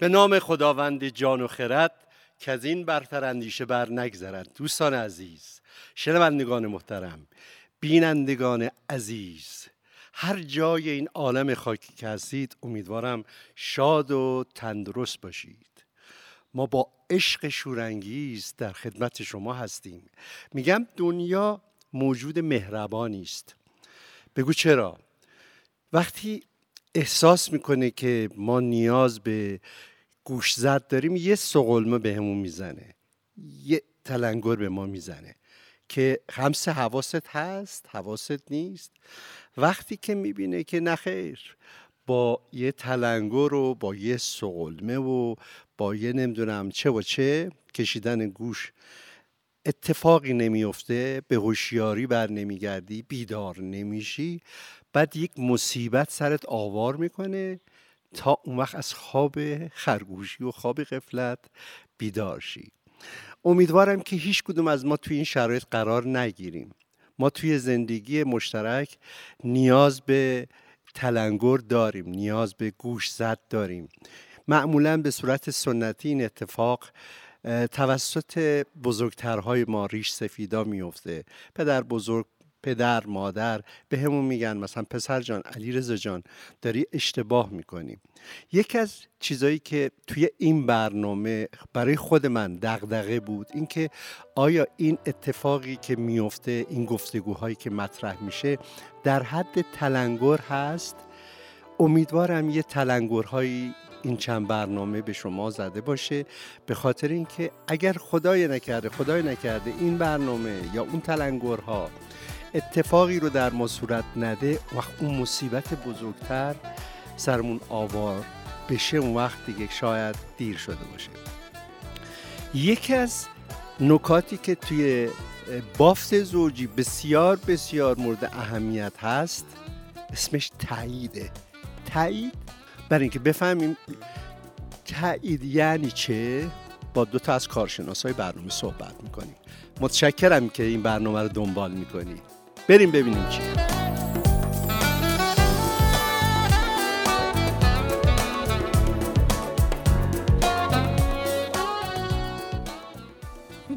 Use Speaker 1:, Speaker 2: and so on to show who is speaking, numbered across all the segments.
Speaker 1: به نام خداوند جان و خرد که از این برتر اندیشه بر نگذرد. دوستان عزیز شنوندگان محترم بینندگان عزیز هر جای این عالم خاکی که هستید امیدوارم شاد و تندرست باشید. ما با عشق شورانگیز در خدمت شما هستیم. میگم دنیا موجود مهربانی است. بگو چرا؟ وقتی احساس می‌کنه که ما نیاز به گوش زد داریم یه سقلمه بهمون می‌زنه. یه تلنگر به ما می‌زنه که همس حواست هست حواست نیست. وقتی که می‌بینه که نخیر با یه تلنگر و با یه سقلمه و با یه نمی‌دونم چه و چه کشیدن گوش اتفاقی نمیفته به هوشیاری بر نمیگردی بیدار نمیشی. بعد یک مصیبت سرت آوار می‌کنه. تا اون وقت از خواب خرگوشی و خواب قفلت بیدار شی. امیدوارم که هیچ کدوم از ما توی این شرایط قرار نگیریم. ما توی زندگی مشترک نیاز به تلنگر داریم نیاز به گوش زد داریم. معمولا به صورت سنتی این اتفاق توسط بزرگترهای ما ریش سفیدا میفته پدر بزرگ پدر مادر به همون میگن مثلا پسر جان علی رزا جان داری اشتباه می‌کنی. یکی از چیزایی که توی این برنامه برای خود من دغدغه بود اینکه آیا این اتفاقی که میفته این گفتگوهایی که مطرح میشه در حد تلنگر هست؟ امیدوارم یه تلنگرهایی این چند برنامه به شما زده باشه. به خاطر اینکه اگر خدای نکرده خدای نکرده این برنامه یا اون تلنگرها اتفاقی رو در ما صورت نده وقت اون مصیبت بزرگتر سرمون آوار بشه اون وقت دیگه شاید دیر شده باشه. یکی از نکاتی که توی بافت زوجی بسیار بسیار مورد اهمیت هست اسمش تاییده. تایید برای اینکه بفهمیم تایید یعنی چه با دو تا از کارشناس های برنامه صحبت می‌کنیم. متشکرم که این برنامه رو دنبال می‌کنید بریم ببینیم چی.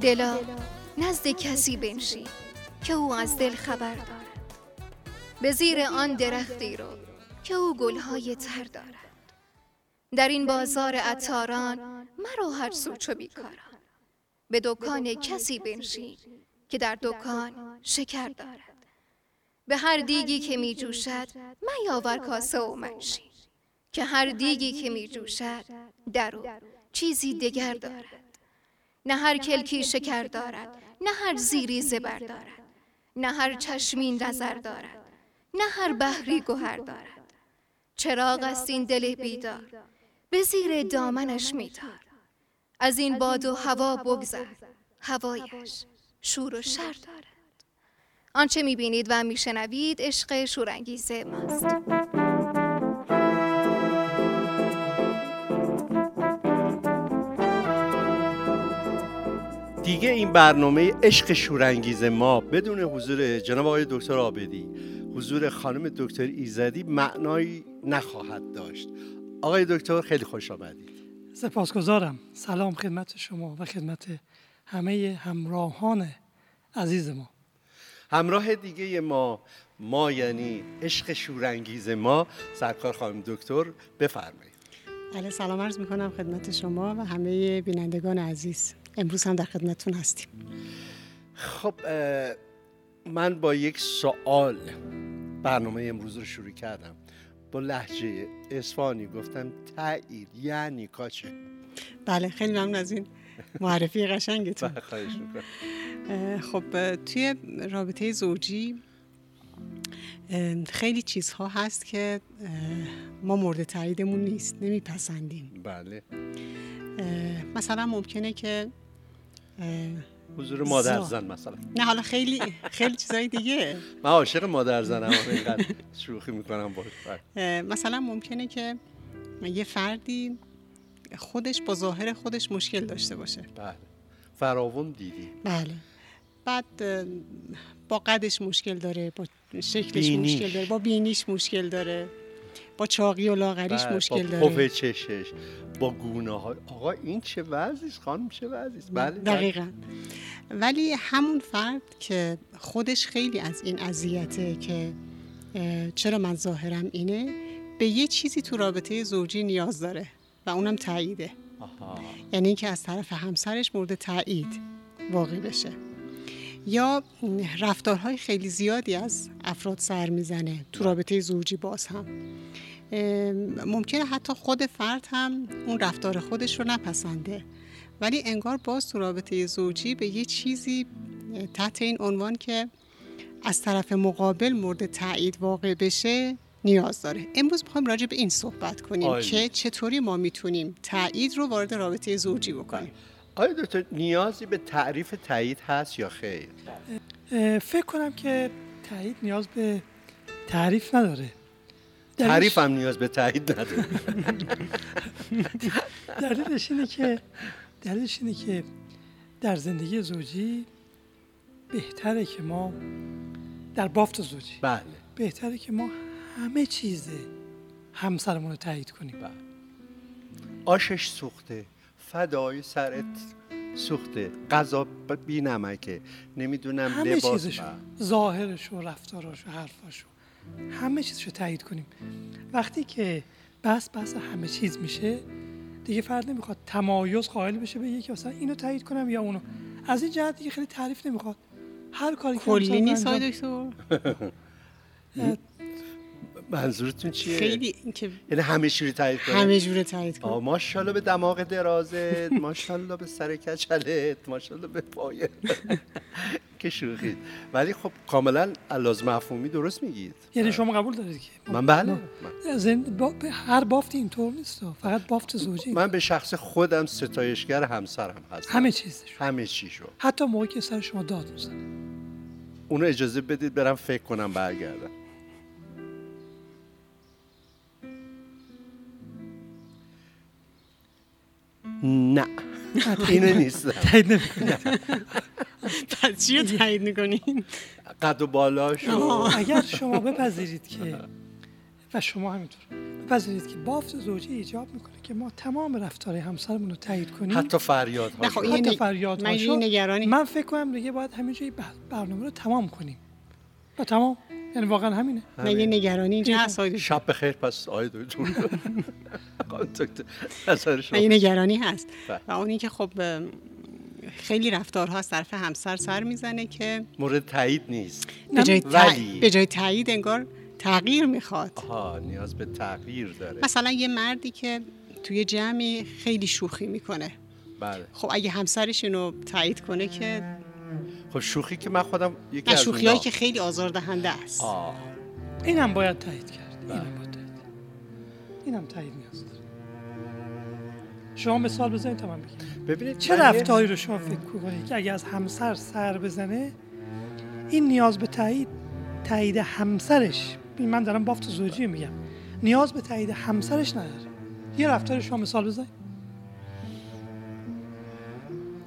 Speaker 2: دلا نزد کسی بنشی که او از دل خبر دارد. به زیر آن درختی رو که او گلهای تر دارد. در این بازار عطاران مرا هر سو چو بیکاران. به دکان کسی بنشین که در دکان شکر دارد. به هر دیگی که می جوشد میاور کاسه و منشین که هر دیگی که می جوشد درو. چیزی دگر دارد. نه هر کلکی شکر دارد. نه هر زیری زبر دارد. نه هر چشمین نظر دارد. نه هر بحری گوهر دارد. چراغ است این دل بیدار. به زیر دامنش میدار. از این باد و هوا بگذر. هوایش. شور و شر. دارد. آنچه می‌بینید و میشنوید عشق شورانگیز ماست.
Speaker 1: دیگه این برنامه عشق شورانگیز ما بدون حضور جناب آقای دکتر آبدی حضور خانم دکتر ایزدی معنایی نخواهد داشت. آقای دکتر خیلی خوش آمدید.
Speaker 3: سپاسگزارم. سلام خدمت شما و خدمت همه همراهان عزیز ما.
Speaker 1: همراه دیگه ما ما یعنی عشق شورانگیز ما سرکار خانم دکتر بفرمایید.
Speaker 4: بله سلام عرض می‌کنم خدمت شما و همه بینندگان عزیز. امروز هم در خدمتتون هستیم.
Speaker 1: خب من با یک سوال برنامه امروز رو شروع کردم. با لحجه اسفانی گفتم تایید یعنی کاچه.
Speaker 4: بله خیلی ممنون از این. معرفی قشنگتون.
Speaker 1: بله، خواهش
Speaker 4: خب توی رابطه زوجی خیلی چیزها هست که ما مورد تاییدمون نیست نمیپسندیم.
Speaker 1: بله.
Speaker 4: مثلا ممکنه که
Speaker 1: حضور مادر زن مثلا.
Speaker 4: نه حالا خیلی خیلی چیزای دیگه.
Speaker 1: من عاشق مادر زنم اینقدر شوخی می‌کنم باش
Speaker 4: بله. مثلا ممکنه که یه فردی خودش با ظاهر خودش مشکل داشته باشه.
Speaker 1: بله. فراون دیدی؟
Speaker 4: بله. بعد با قدش مشکل داره با شکلش مشکل داره با بینیش مشکل داره با چاقی و لاغریش
Speaker 1: بله،
Speaker 4: مشکل
Speaker 1: با
Speaker 4: داره.
Speaker 1: پف چشش با گونه های آقا این چه وضعیست خانم چه وضعیست؟ بله بله.
Speaker 4: دقیقا. ولی همون فرد که خودش خیلی از این اذیته که چرا من ظاهرم اینه به یه چیزی تو رابطه زوجی نیاز داره. و اونم تاییده.
Speaker 1: آها.
Speaker 4: یعنی اینکه از طرف همسرش مورد تایید واقع بشه. یا رفتارهای خیلی زیادی از افراد سر می‌زنه تو رابطه زوجی باز هم. ممکنه حتی خود فرد هم اون رفتار خودش رو نپسنده. ولی انگار باز تو رابطه زوجی به یه چیزی تحت این عنوان که از طرف مقابل مورد تایید واقع بشه نیاز داره. امروز می‌خوایم راجع به این صحبت کنیم
Speaker 1: عالی.
Speaker 4: که چطوری ما می‌تونیم تایید رو وارد رابطه زوجی بکنیم.
Speaker 1: آیا دکتر نیازی به تعریف تایید هست یا خیر؟
Speaker 3: فکر کنم که تایید نیاز به تعریف نداره.
Speaker 1: تعریف هم نیاز به تایید نداره.
Speaker 3: دلیلش اینه که دلیلش اینه که در زندگی زوجی بهتره که ما در بافت زوجی.
Speaker 1: بله.
Speaker 3: بهتره که ما همه چیز همسرمون رو تایید کنیم
Speaker 1: بله. آشش سوخته فدای سرت سوخته. غذا بی نمکه. نمی‌دونم
Speaker 3: همه
Speaker 1: لباس
Speaker 3: چیزشو. ظاهرشو رفتاراشو حرفاشو همه چیزشو تایید کنیم. وقتی که بس بس همه چیز میشه دیگه فرد نمی‌خواد تمایز قائل بشه به یکی مثلا اینو تایید کنم یا اونو. از این جهت دیگه خیلی تعریف نمی‌خواد. هر کاری که
Speaker 4: کلی نیست دکتر.
Speaker 1: منظورتون چیه؟
Speaker 4: خیلی که
Speaker 1: یعنی همه رو تایید کنه
Speaker 4: همه جوره تایید
Speaker 1: آه
Speaker 4: کن
Speaker 1: ماشاءالله به دماغ درازت ماشاءالله به سر کچلت ماشاءالله به پایه. که شوخی ولی خب کاملا لازم مفهومی درست میگید.
Speaker 3: یعنی شما قبول دارید که؟
Speaker 1: من بله.
Speaker 3: هر بافتی اینطور نیست. فقط بافت زوجی.
Speaker 1: من به شخص خودم ستایشگر همسرم هستم.
Speaker 3: همه چیزش
Speaker 1: همه چیشو
Speaker 3: حتی موقعی که سر شما داد می‌زنه.
Speaker 1: اونو اجازه بدید برم فکر کنم برگردم. نه اینه نیستم
Speaker 3: تایید نمی‌کنه.
Speaker 4: پس چی رو تایید می‌کنین؟
Speaker 1: قد و بالاشو
Speaker 3: اگر شما بپذیرید که و شما همینطور بپذیرید که بافت زوجی ایجاب می‌کنه که ما تمام رفتار همسرمون رو تایید کنیم
Speaker 1: حتی فریاد ها
Speaker 3: حتی فریاد
Speaker 4: من
Speaker 3: من فکر کنم دیگه باید همینجوری برنامه رو تمام کنیم و تمام یعنی واقعا همینه.
Speaker 4: من یه نگرانی اینجا هست.
Speaker 1: شب بخیر پس آقای دکتر. خانم دکتر نظر شما.
Speaker 4: من یه نگرانی هست.
Speaker 1: بله.
Speaker 4: و اونی که خب خیلی رفتارها از طرف همسر سر می‌زنه که
Speaker 1: مورد تایید نیست.
Speaker 4: به جای,
Speaker 1: ولی-
Speaker 4: به جای تایید انگار تغییر می‌خواد.
Speaker 1: آها نیاز به تغییر داره.
Speaker 4: مثلا یه مردی که توی جمعی خیلی شوخی می‌کنه.
Speaker 1: بله.
Speaker 4: خب اگه همسرش اینو تایید کنه که
Speaker 1: خب شوخی که من خودم یکی از
Speaker 4: شوخی هایی
Speaker 1: اونا-
Speaker 4: که خیلی آزاردهنده است.
Speaker 1: آه.
Speaker 3: اینم باید تایید کرد. اینم باید تایید اینم تایید نیاز داره. شما مثال بزنید تا من بگم.
Speaker 1: ببینید
Speaker 3: چه رفتاری رو شما فکر کنید که اگه از همسر سر بزنه این نیاز به تایید تایید همسرش من دارم بافت زوجی میگم. نیاز به تایید همسرش نداره. یه رفتار شما مثال بزنید.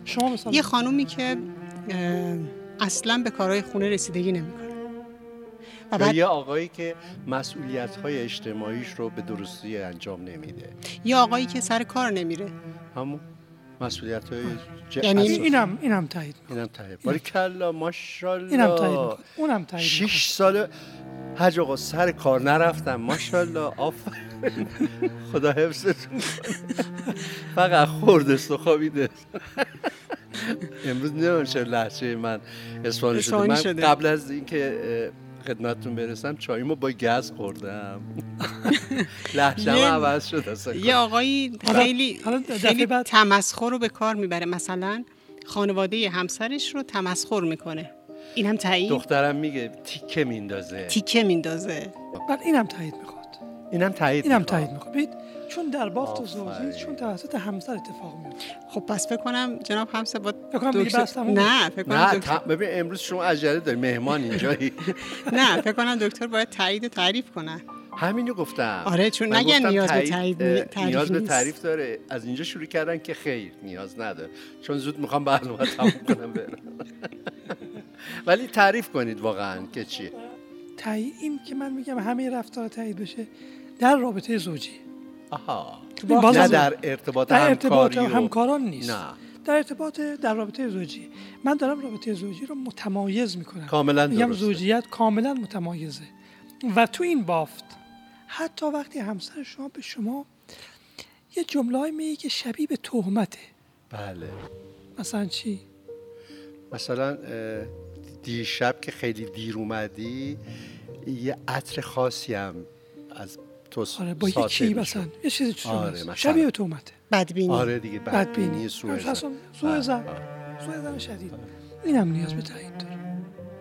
Speaker 3: شما مثال
Speaker 4: یه. خانومی که اصلا به کارهای خونه رسیدگی نمی‌کنه. و
Speaker 1: یا
Speaker 4: بعد
Speaker 1: یه آقایی که مسئولیت های اجتماعیش رو به درستی انجام نمیده.
Speaker 4: یه آقایی که سر کار نمیره.
Speaker 1: همون مسئولیت های ج...
Speaker 4: یعنی
Speaker 3: اینم اینم تایید.
Speaker 1: اینم تایید. باری کلا ماشاءالله.
Speaker 3: اینم تایید. اونم تایید می‌کنه.
Speaker 1: شش سال حج آقا سر کار نرفتم. ماشاءالله. آف خدا حفظتون. فقط خورده و خوابیده امروز نمی‌دونم چه لحچه من اسپانی شده. من
Speaker 4: شده.
Speaker 1: قبل از اینکه خدمتتون برسم چاییمو با گز خوردم.
Speaker 4: یه-
Speaker 1: عوض شد اصلا
Speaker 4: یه آقایی خیلی خیلی
Speaker 3: بعد-
Speaker 4: تمسخر رو به کار می‌بره. مثلا خانواده همسرش رو تمسخر می‌کنه. این هم تایید؟
Speaker 1: دخترم میگه تیکه میندازه.
Speaker 4: تیکه میندازه.
Speaker 3: بعد اینم تایید می‌خواد.
Speaker 1: اینم تایید
Speaker 3: اینم. تایید می‌خواد. چون در بافت
Speaker 1: آفرین.
Speaker 3: زوجی چون توسط همسر اتفاق میفته.
Speaker 4: خب پس فکر کنم جناب همسر با
Speaker 3: فکر کنم دیگه
Speaker 4: دکتر-. نه فکر کنم
Speaker 1: نه
Speaker 4: دکتر...
Speaker 1: ببین امروز شما عجله داری مهمان اینجایی.
Speaker 4: نه فکر کنم دکتر باید تایید و تعریف کنه.
Speaker 1: همینو گفتم.
Speaker 4: آره، چون نگن
Speaker 1: گفتم
Speaker 4: نیاز به تعریف
Speaker 1: نیاز به. تعریف داره. از اینجا شروع کردن که خیر نیاز نداره. چون زود می‌خوام برنامه تموم کنم برم. ولی تعریف کنید واقعا که چیه.
Speaker 3: تایید این که من میگم همه رفتار تایید بشه در رابطه زوجی.
Speaker 1: آها. نه در ارتباط
Speaker 3: در ارتباط
Speaker 1: همکاری و-
Speaker 3: همکاران نیست.
Speaker 1: نه
Speaker 3: در ارتباط در رابطه زوجی. من دارم رابطه زوجی رو متمایز می‌کنم.
Speaker 1: کاملا
Speaker 3: میگم. زوجیت کاملا متمایزه. و تو این بافت حتی وقتی همسر شما به شما یه جمله میگه که شبیه به تهمته.
Speaker 1: بله.
Speaker 3: مثلا چی؟
Speaker 1: مثلا دیشب که خیلی دیر اومدی یه عطر خاصی هم از تو
Speaker 3: آره با یکی
Speaker 1: می‌شد.
Speaker 3: مثلا. یه چیزی تو
Speaker 1: آره،.
Speaker 3: شبیه به تهمته
Speaker 4: بدبینی.
Speaker 1: آره دیگه
Speaker 3: بدبینی
Speaker 1: بدبینی. سوء زن.
Speaker 3: سوء زن سوء زن شدید. این هم نیاز به تایید داره.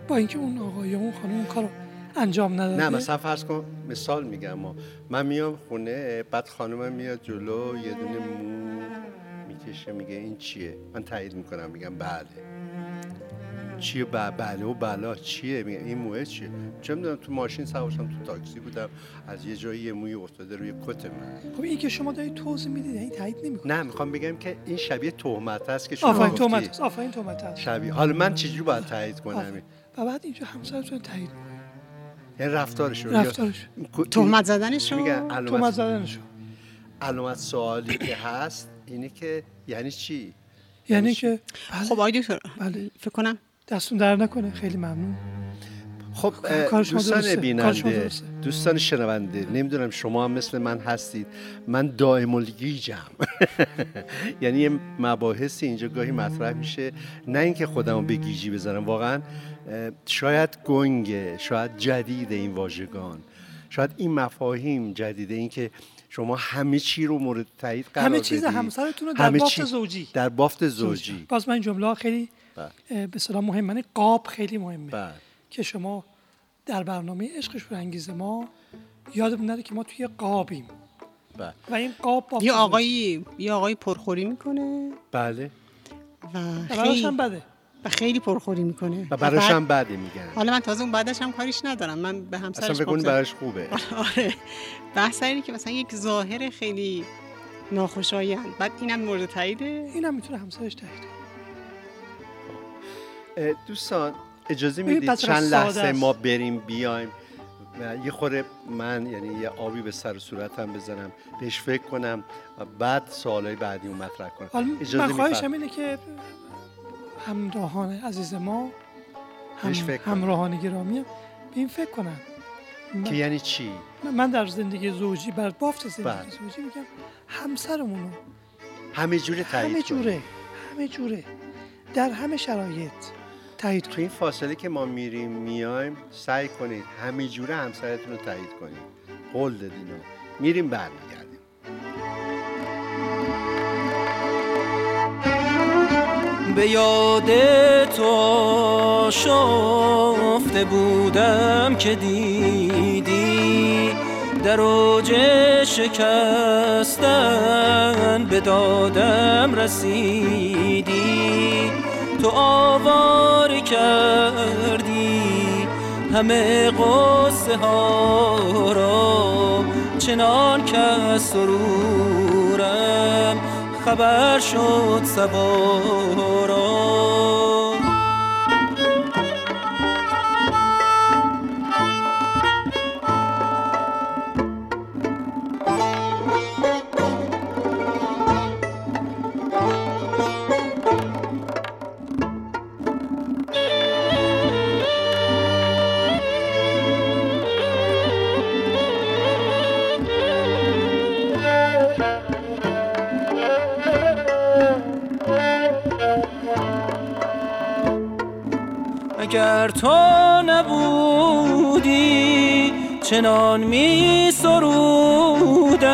Speaker 3: با اینکه اون آقا یا اون خانم اون کارو انجام نداده.
Speaker 1: نه مثلا فرض کن مثال میگم ما من میام خونه بعد خانمم میاد جلو یه دونه مو می‌کشه میگه این چیه؟ من تایید می‌کنم میگم بله. چیه ب- بله و بلا چیه این موه چیه؟ چه می‌دونم تو ماشین سوار شدم تو تاکسی بودم از یه جایی یه موی افتاده روی کت من.
Speaker 3: خب این که شما دارید توضیح می‌دید یعنی تایید نمی‌کنه
Speaker 1: نه می‌خوام بگم که این شبیه تهمت است که شما
Speaker 3: آفرین. تهمت است آفرین تهمت است
Speaker 1: شبیه. حالا من چجوری باید تایید کنم.
Speaker 3: و بعد اینجا همسرتون تایید
Speaker 1: یعنی رفتارش. رو
Speaker 3: رفتارش
Speaker 4: تهمت زدنش رو
Speaker 1: میگن
Speaker 3: تهمت
Speaker 1: علامت
Speaker 3: زدنشو.
Speaker 1: علامت سوالی که هست اینه که یعنی چی؟
Speaker 3: یعنی که بله.
Speaker 4: خب آقای دکتر
Speaker 3: بله.
Speaker 4: فکر کنم
Speaker 3: دستون در نکنه. خیلی ممنون.
Speaker 1: خب دوستان بیننده. دوستان شنونده نمی‌دونم شما هم مثل من هستید. من دائم الگیجم. یعنی یه مباحثی اینجا گاهی مطرح میشه. نه اینکه خودمو به گیجی بزنم واقعا شاید گنگه شاید جدید این واژگان. شاید این مفاهیم جدیده این که شما همه چی رو مورد تایید قرار
Speaker 3: همه چیز. همسرتون رو در بافت زوجی.
Speaker 1: در بافت زوجی.
Speaker 3: باز من جمله خیلی به صلاح مهم. من قاب خیلی مهمه.
Speaker 1: بله.
Speaker 3: که شما در برنامه عشقش برانگیز ما یادمون نره که ما توی قابیم.
Speaker 1: بله.
Speaker 3: و این قاب
Speaker 4: یه. آقایی یه آقایی پرخوری می‌کنه.
Speaker 1: بله.
Speaker 4: و خیلی
Speaker 3: هم بده.
Speaker 4: و خیلی پرخوری می‌کنه.
Speaker 1: و براش هم بده میگن.
Speaker 4: حالا من تازه اون بعدش هم کاریش ندارم. من به
Speaker 1: اصلا
Speaker 4: همسرش
Speaker 1: کنی
Speaker 4: گفتم-
Speaker 1: براش خوبه.
Speaker 4: آره. بحث اینه که مثلا یک ظاهر خیلی ناخوشایند. بعد اینم مورد تاییده؟
Speaker 3: این هم می‌تونه همسرش تایید
Speaker 1: دوستان اجازه می‌دید چند لحظه. ما بریم بیایم و یه خوره من یعنی یه آبی به سر و صورتم بزنم بهش فکر کنم و بعد سوالای بعدی رو مطرح کنم اجازه
Speaker 3: من خواهشم اینه که همراهان عزیز ما هم
Speaker 1: کنم.
Speaker 3: همراهان گرامی هم به این فکر کنن من-
Speaker 1: که یعنی چی
Speaker 3: من در زندگی زوجی بر بافت
Speaker 1: بله.
Speaker 3: زندگی زوجی میگم همسرمون رو
Speaker 1: همه جوره تایید
Speaker 3: همه. جوره همه جوره در همه شرایط تایید
Speaker 1: تو
Speaker 3: کنید.
Speaker 1: این فاصله که ما میریم میایم سعی کنید همه جوره همسرتون رو تایید کنید. قول دادین و میریم برمیگردیم.
Speaker 5: به یاد تو شفته بودم که دیدی در اوج شکستن به دادم رسیدی. تو آوار کردی همه قصه ها را. چنان که سرورم خبر شد سوارم چنان می سرودم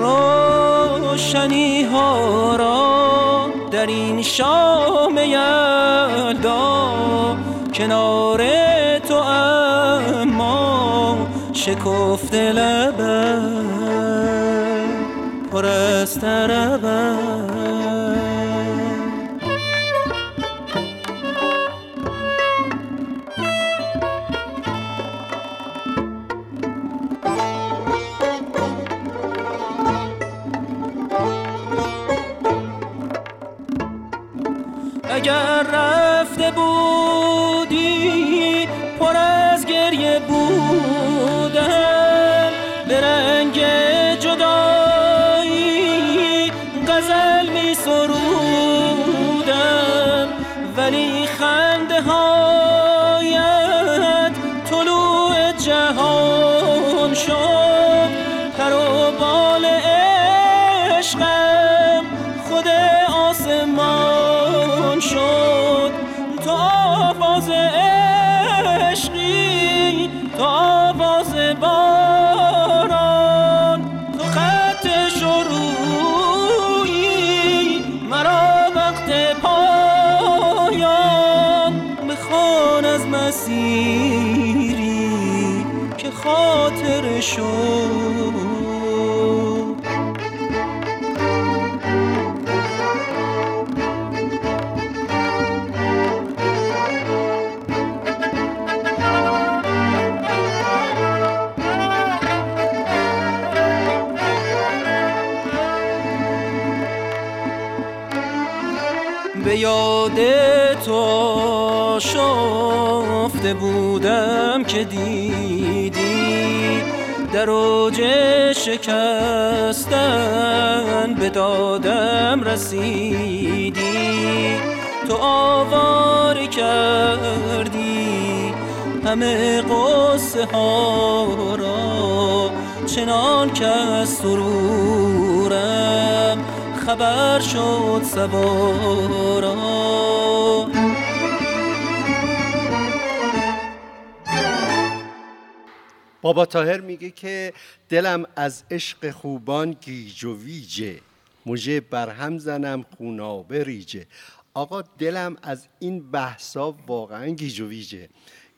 Speaker 5: روشنی ها را در این شام یلدا. کنار تو اما شکفت لبم شد تو آواز عشقی تو آواز باران تو خط شروعی مرا وقت پایان بخوان از مسیری که خاطر شد. که دیدی در اوج شکستن به دادم رسیدی. تو آواره کردی همه قصه ها را چنان که از سرورم خبر شد سوارا.
Speaker 1: بابا تاهر میگه که دلم از عشق خوبان گیج و ویجه. مژه برهم زنم خونابه ریجه. آقا دلم از این بحثا واقعا گیج و ویجه.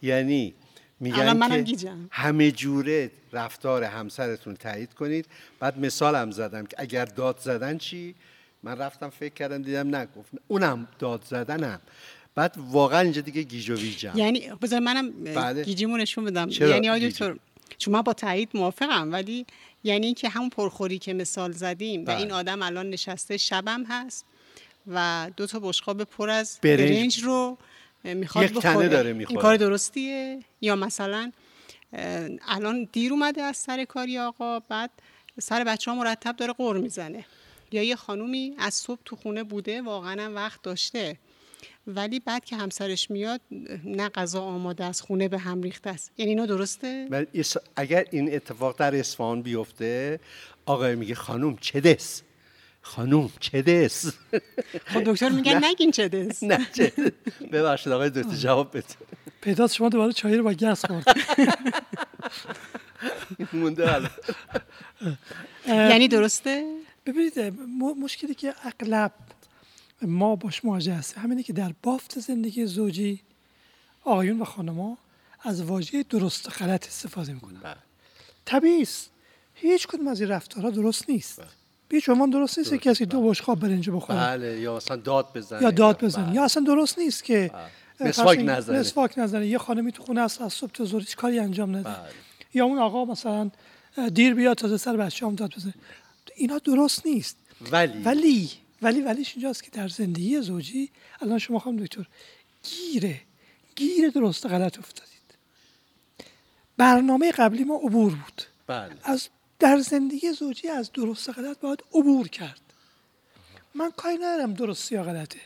Speaker 1: یعنی میگن که. همه جوره رفتار همسرتون تایید کنید. بعد مثالم زدم که اگر داد زدن چی؟ من رفتم فکر کردم دیدم نگفت اونم داد زدنم. بعد واقعا اینجا دیگه گیج و ویجم.
Speaker 4: یعنی بذار منم
Speaker 1: بله.
Speaker 4: گیجیمو نشون بدم.
Speaker 1: چرا
Speaker 4: یعنی آقای؟ دکتر چون من با تایید موافقم ولی یعنی اینکه همون پرخوری که مثال زدیم و
Speaker 1: بله.
Speaker 4: این آدم الان نشسته شبم هست و دو تا بشقاب پر از
Speaker 1: برنج.
Speaker 4: برنج, رو می‌خواد
Speaker 1: یک تنه
Speaker 4: بخوره
Speaker 1: داره
Speaker 4: این
Speaker 1: می‌خوره.
Speaker 4: کار درستیه یا مثلا الان دیر اومده از سر کاری آقا بعد سر بچه ها مرتب داره قر می‌زنه یا یه خانومی از صبح تو خونه بوده واقعا وقت داشته ولی بعد که همسرش میاد نه غذا آماده از خونه به هم ریخته است. یعنی اینا درسته؟
Speaker 1: و اس- اگر این اتفاق در اصفهان بیفته آقای میگه خانوم چه دس؟ خانوم چه دس؟
Speaker 4: خب دکتر میگن نگین چه دست
Speaker 1: نه چه ببخشید آقای دکتر جواب بده.
Speaker 3: پیداست شما دوباره چای رو با گس خورد.
Speaker 1: مونده حالا
Speaker 4: یعنی درسته؟
Speaker 3: ببینید مشکلی که اغلب ما باش مواجه هستیم. همینه که در بافت زندگی زوجی آقایون و خانما از واژه درست و غلط استفاده می‌کنن.
Speaker 1: بله.
Speaker 3: طبیعی است. هیچ کدوم از این رفتارها درست نیست. به هیچ عنوان درست نیست که کسی دو بشقاب برنج بخوره.
Speaker 1: بله یا مثلا داد بزنه.
Speaker 3: یا داد بزنه.
Speaker 1: بله.
Speaker 3: یا اصلا درست نیست که
Speaker 1: بله. مسواک نزنه.
Speaker 3: مسواک نزنه. یه خانمی تو خونه است از صبح تا ظهر هیچ کاری انجام نده.
Speaker 1: بله.
Speaker 3: یا اون آقا مثلا دیر بیاد تازه سر بچه هم داد بزنه. اینا درست نیست.
Speaker 1: ولی
Speaker 3: ولی ولی ولیش اینجاست که در زندگی زوجی الان شما خانم دکتر گیره گیر درست غلط افتادید. برنامه قبلی ما عبور بود.
Speaker 1: بله.
Speaker 3: از در زندگی زوجی از درست غلط باید عبور کرد. من کاری ندارم درست یا غلطه.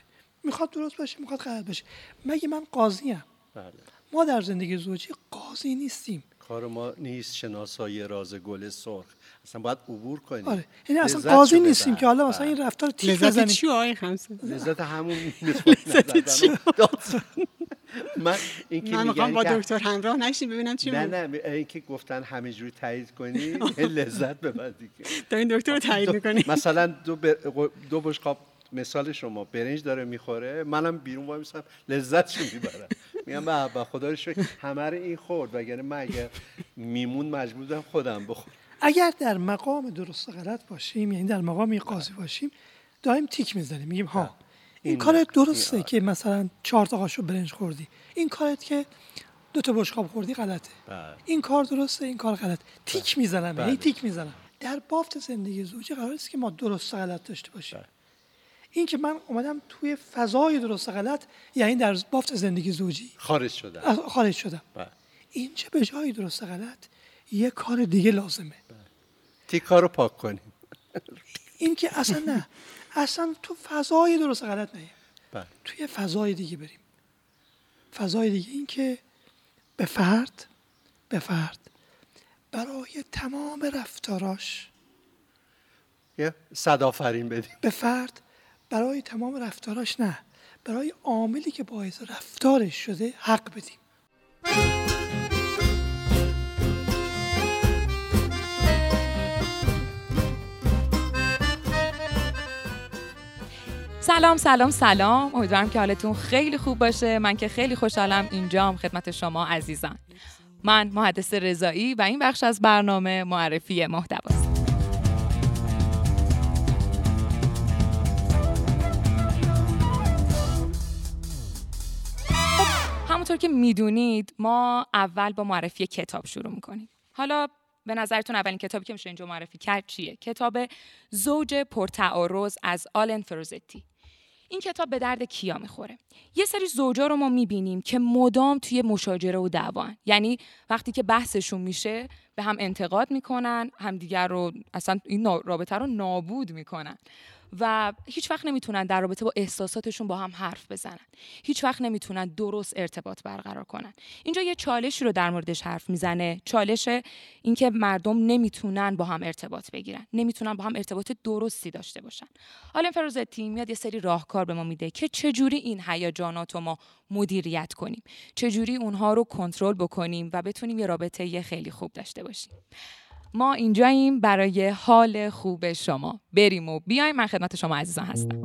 Speaker 3: می‌خواد درست باشه می‌خواد غلط باشه. مگه من قاضیم؟
Speaker 1: بله.
Speaker 3: ما در زندگی زوجی قاضی نیستیم.
Speaker 1: کار ما نیست شناسایی راز گل سرخ. اصلا باید عبور کنیم
Speaker 3: آره یعنی اصلا
Speaker 1: لذت
Speaker 3: قاضی نیستیم. که حالا مثلا. این رفتار تیک
Speaker 4: لذت
Speaker 3: بزنیم
Speaker 4: چی آقای خمسه
Speaker 1: لذت همون داد زدن. من این که
Speaker 4: من می‌خوام
Speaker 1: میگن
Speaker 4: با دکتر همراه نشیم ببینم چی
Speaker 1: نه نه این که گفتن همه جوری تایید کنی لذت ببر دیگه
Speaker 4: دارین دکتر رو تایید
Speaker 1: دو-
Speaker 4: می‌کنی
Speaker 1: مثلا دو. دو بشقاب مثال شما برنج داره می‌خوره منم بیرون وای میسم لذتشو می‌برم میگم به خدا رو شکر همه رو این خورد وگرنه من اگر میمون مجبور بودم خودم بخورم
Speaker 3: اگر در مقام درست و غلط باشیم یعنی در مقام قاضی باشیم دائم تیک می‌زنیم. میگیم ها این
Speaker 1: این
Speaker 3: کارت
Speaker 1: نه.
Speaker 3: درسته
Speaker 1: این
Speaker 3: که مثلا چهار تا قاشق برنج خوردی. این کارت که دو تا بشقاب خوردی غلطه.
Speaker 1: بله.
Speaker 3: این کار درسته این کار غلط تیک می‌زنم
Speaker 1: بله.
Speaker 3: هی تیک می‌زنم. در بافت زندگی زوجی قرار است که ما درست و غلط داشته باشیم.
Speaker 1: بله.
Speaker 3: این که من اومدم توی فضای درست و غلط یعنی در بافت زندگی زوجی.
Speaker 1: خارج شدم.
Speaker 3: خارج شدم.
Speaker 1: بله.
Speaker 3: اینجا به جای درست و غلط یه کار دیگه لازمه.
Speaker 1: تیکا رو پاک کنیم.
Speaker 3: این که اصلا نه. اصلا تو فضای درست غلط نه.
Speaker 1: بله.
Speaker 3: توی فضای دیگه بریم. فضای دیگه این که به فرد به فرد برای تمام رفتاراش
Speaker 1: یه صد آفرین بدیم.
Speaker 3: به فرد برای تمام رفتاراش نه. برای عاملی که باعث رفتارش شده حق بدیم.
Speaker 6: سلام سلام سلام. امیدوارم که حالتون خیلی خوب باشه. من که خیلی خوشحالم اینجام خدمت شما عزیزان. من محدث رضایی و این بخش از برنامه معرفی محتواست. همونطور که می‌دونید ما اول با معرفی کتاب شروع می‌کنیم. حالا به نظرتون اولین کتابی که میشه اینجا معرفی کرد چیه؟ کتاب زوج پرتعارض از آلن فروزتی. این کتاب به درد کیا می‌خوره؟ یه سری زوجا رو ما می‌بینیم که مدام توی مشاجره و دعوان. یعنی وقتی که بحثشون میشه به هم انتقاد می‌کنن همدیگر رو اصلا این رابطه رو نابود می‌کنن. و هیچ وقت نمی‌تونن در رابطه با احساساتشون با هم حرف بزنن. هیچ وقت نمی‌تونن درست ارتباط برقرار کنن. اینجا یه چالشی رو در موردش حرف می‌زنه. چالش اینکه مردم نمی‌تونن با هم ارتباط بگیرن. نمی‌تونن با هم ارتباط درستی داشته باشن. حالا فروزتی میاد یه سری راهکار به ما میده که چجوری این هیجانات رو ما مدیریت کنیم. چجوری اونها رو کنترل بکنیم و بتونیم یه رابطه خیلی خوب داشته باشیم. ما اینجاییم برای حال خوب شما. بریم و بیایم. من خدمت شما عزیزان هستم.